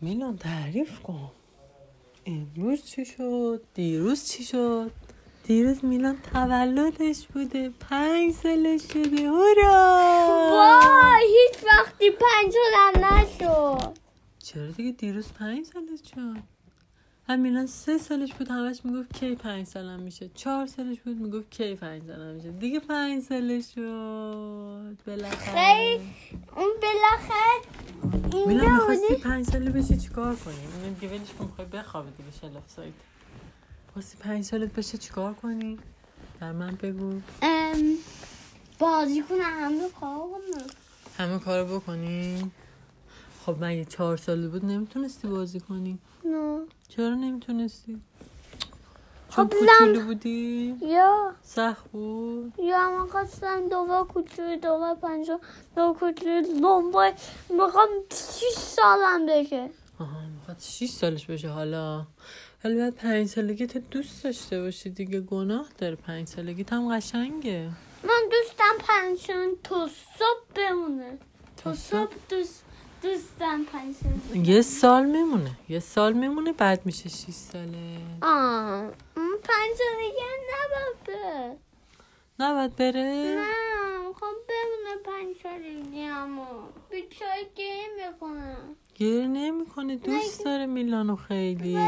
میلان تعریف کن. امروز چی شد؟ دیروز چی شد؟ دیروز میلان تولدش بوده. پنج سالش شده. هورا! وای هیچ وقتی پنج سالم نشد. چرا دیگه دیروز پنج سالش شد؟ هم میلان سه سالش بود همش می‌گفت کی پنج سالم میشه. چهار سالش بود می‌گفت کی پنج سالم میشه. دیگه پنج سالش شد. بالاخره. خیلی اون بالاخره اینجا می‌خواستی پنج ساله بشی چیکار کنی؟ ولش کن می‌خوای بخوابی دیگه شلف سایت. خواستی پنج سالت بشه چیکار کنی؟ در من بگو. ام، بازی کنم همه کار کنم همه کارو بکنی؟ خب مگه چهار ساله بود نمی‌تونستی بازی کنی؟ نه. چرا نمی‌تونستی؟ چون خب کوچولو لم- بودی؟ یا. سخت بود؟ یا من خواستم دوبار کوچولو دوبار پنجا دو کوچولو دنبال می‌خوام شیش سالم بشه. آها می‌خواد 6 سالش بشه. حالا ولی باید پنج سالگی تو دوست داشته باشی دیگه گناه داره. پنج سالگی هم قشنگه. من دوستم پنشون تو صبح بمونه. تو صبح دوست دوستم پنشون یه سال میمونه. یه سال میمونه بعد میشه 6 ساله. آه پنج سالگی نباید بره. نباید بره؟ نه می‌خوام بمونه پنج سالگی همو بیچاره گریه می‌کنم گریه نمی‌کنه دوست داره میلانو خیلی.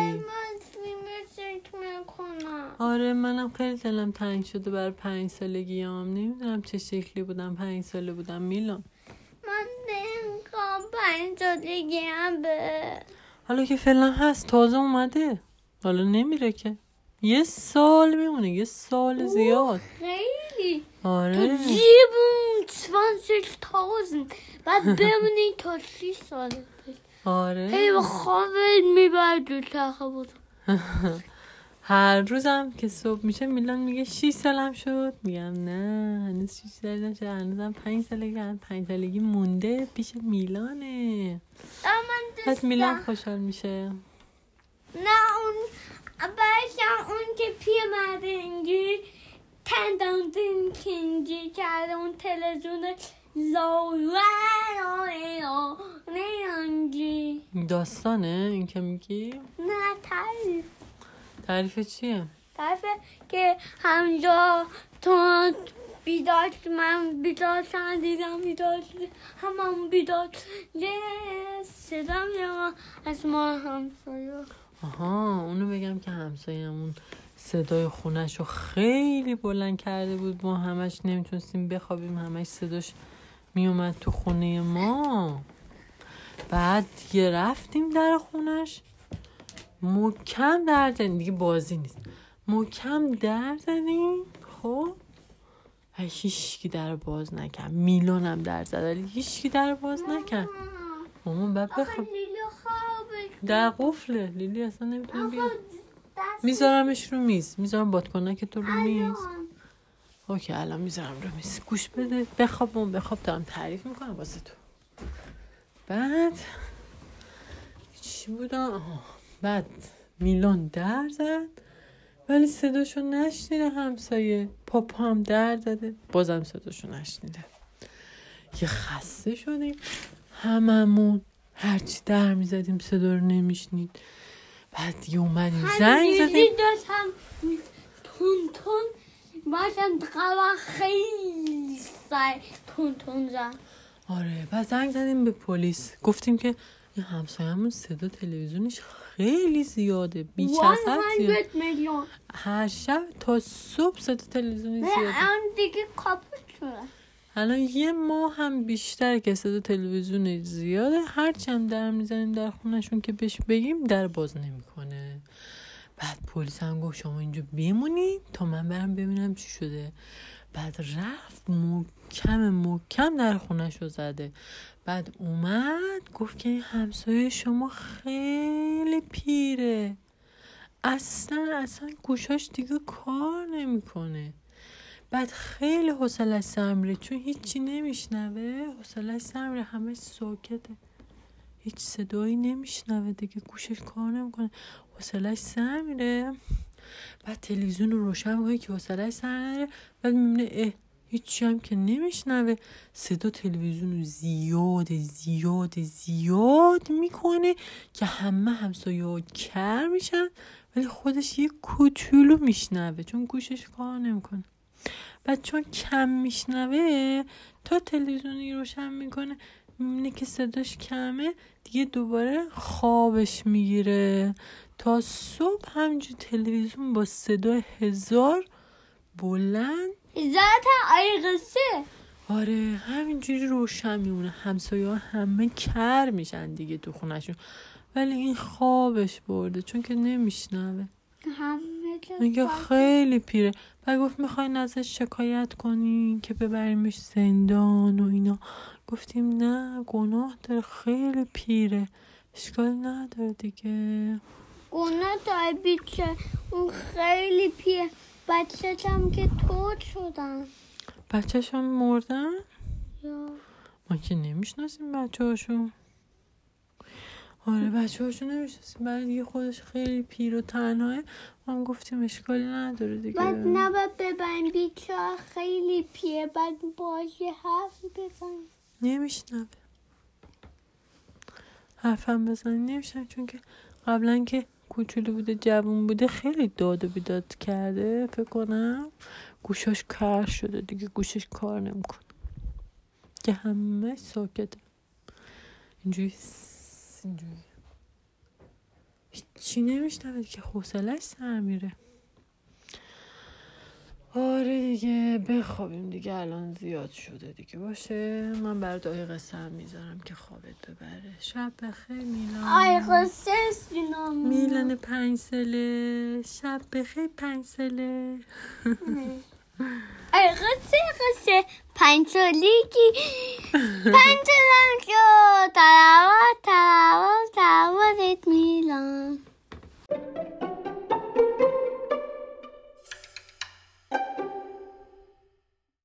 آره منم خیلی دلم تنگ شده. بر پنج سالگی هم نمی‌دونم چه شکلی بودم. پنج ساله بودم. میلان. نمی‌خوام پنج سالگی هم به حالا که فعلا هست تازه اومده. حالا نمیره که. یه سال میمونه یه سال زیاد. خیلی. آره. جیبم 20.000 بعد بمونی تا 6 سال. هی آره به خوابت می‌برد دو تخه بود هر روزم که صبح میشه میلان میگه 6 سالم شد. میگم نه هنوز 6 سال نشده هنوزم 5 سالگی هنوز 5 سالگی مونده پیش میلانه. بعد میلان خوشحال میشه. نه اون برشم اون که پیرمرد اینجوری تندان دین اینجوری کرده اون تلویزیون داستانه این که میگی؟ نه تعریف. تعریف چیه؟ طرف که همجا تو بیدار شد، من بیدار شدم دیدم بیدار شده همون بیدار یه صدا میاد از ما همسایه. آها اونو بگم که همسایمون صدای خونش رو خیلی بلند کرده بود. ما همش نمی‌تونستیم بخوابیم همش صداش میومد تو خونه ما. بعد یه رفتیم در خونش محکم در زدیم دیگه بازی نیست. محکم در زدیم خب. و هیچکی در باز نکرد. میلانم در زد ولی هیچکی در باز نکرد. مامان بعد بخواب. در قفله. لیلی اصلا نمی‌تونه بیاد. میذارمش رو میز. می‌ذارم بادکنک تو رو میز. اوکی الان می‌ذارم رو میز. گوش بده. بخواب اون بخواب. دارم تعریف می‌کنم واسه تو. بعد چی بودم. بعد میلان در زد ولی صداشو نشنیده همسایه. پاپا هم در زده. بازم صداشو نشنیده. یه خسته شدیم. هممون هرچی در می‌زدیم صدا رو نمیشنید. بعد یه اومدیم زنگ زدیم. داشتم تون تون باشم خیلی سر تون تون زد. آره بعد زنگ زدیم به پلیس. گفتیم که این همسایه‌مون صدا تلویزیونش خیلی زیاده. بیش از حد زیاد. 100 میلیون هر شب تا صبح صدا تلویزیونی زیاده. الان دیگه کاپوت شده. الان یه ماه هم بیشتر که صدا تلویزیون زیاده. هرچی هم در می‌زنیم در خونشون که بهش بگیم در باز نمی‌کنه. بعد پلیس هم گفت شما اینجا بمونید تا من برم ببینم چی شده. بعد رفت محکم محکم در خونش رو زده. بعد اومد گفت که این همسایه شما خیلی پیره. اصلا اصلا گوشاش دیگه کار نمی‌کنه. بعد خیلی حوصلش سر میره چون هیچی نمیشنوه. حوصلش سر میره همش ساکته. هیچ صدایی نمیشنوه دیگه گوشش کار نمی‌کنه. حوصلش سر بعد تلویزیون رو روشن می‌کنه که حوصلش سر بعد می‌بینه اه هیچی هم که نمیشنوه. صدا تلویزیون رو زیاد زیاد زیاد می‌کنه که همه همسایه کر میشن ولی خودش یه کوچولو میشنوه چون گوشش کار نمی‌کنه. بعد چون کم میشنوه تا تلویزیونی روشن می‌کنه می‌بینه که صداش کمه دیگه دوباره خوابش می‌گیره. تا صبح همینجور تلویزیون با صدا هزار بلند ذات آی قصه. آره همینجوری روشن میمونه. همسایه همه کر میشن دیگه تو خونشون ولی این خوابش برده چون که نمیشنوه. همه میگه خیلی پیره. و گفت می‌خواین ازش شکایت کنین که ببریمش زندان و اینا. گفتیم نه گناه داره. خیلی پیره. اشکال نداره دیگه. گناه داره بیچه اون خیلی پیه بچه هم که توت شدن. بچهش هم مردن؟ یا. ما که نمی‌شناسیم بچه هاشون آره بچه هاشون نمی‌شناسیم. برای دیگه خودش خیلی پیر و تنهاه. ما هم گفتیم اشکالی نداره دیگه. بعد نباید ببرین بیچه خیلی پیه. بعد باش یه حرف بزن نمیشنوه. حرفم بزنی نمیشنوه. چون که قبلا که کوچولو بوده جوون بوده خیلی داد و بیداد کرده. فکر کنم گوشاش کر شده دیگه گوشش کار نمی‌کنه. که همه ساکته اینجوری اینجوری. چی نمیشنوه که حوصلش سر میره. آره دیگه بخوابیم دیگه الان زیاد شده دیگه. باشه من برات آی قصه هم می‌ذارم که خوابت ببره. شب بخیر میلان. آی قصه میلان میلان پنج سله شب بخیر پنج سله آی قصه قصه پنج سلی کی پنج سلم که تلاوت تلاوت تلاوت میلان.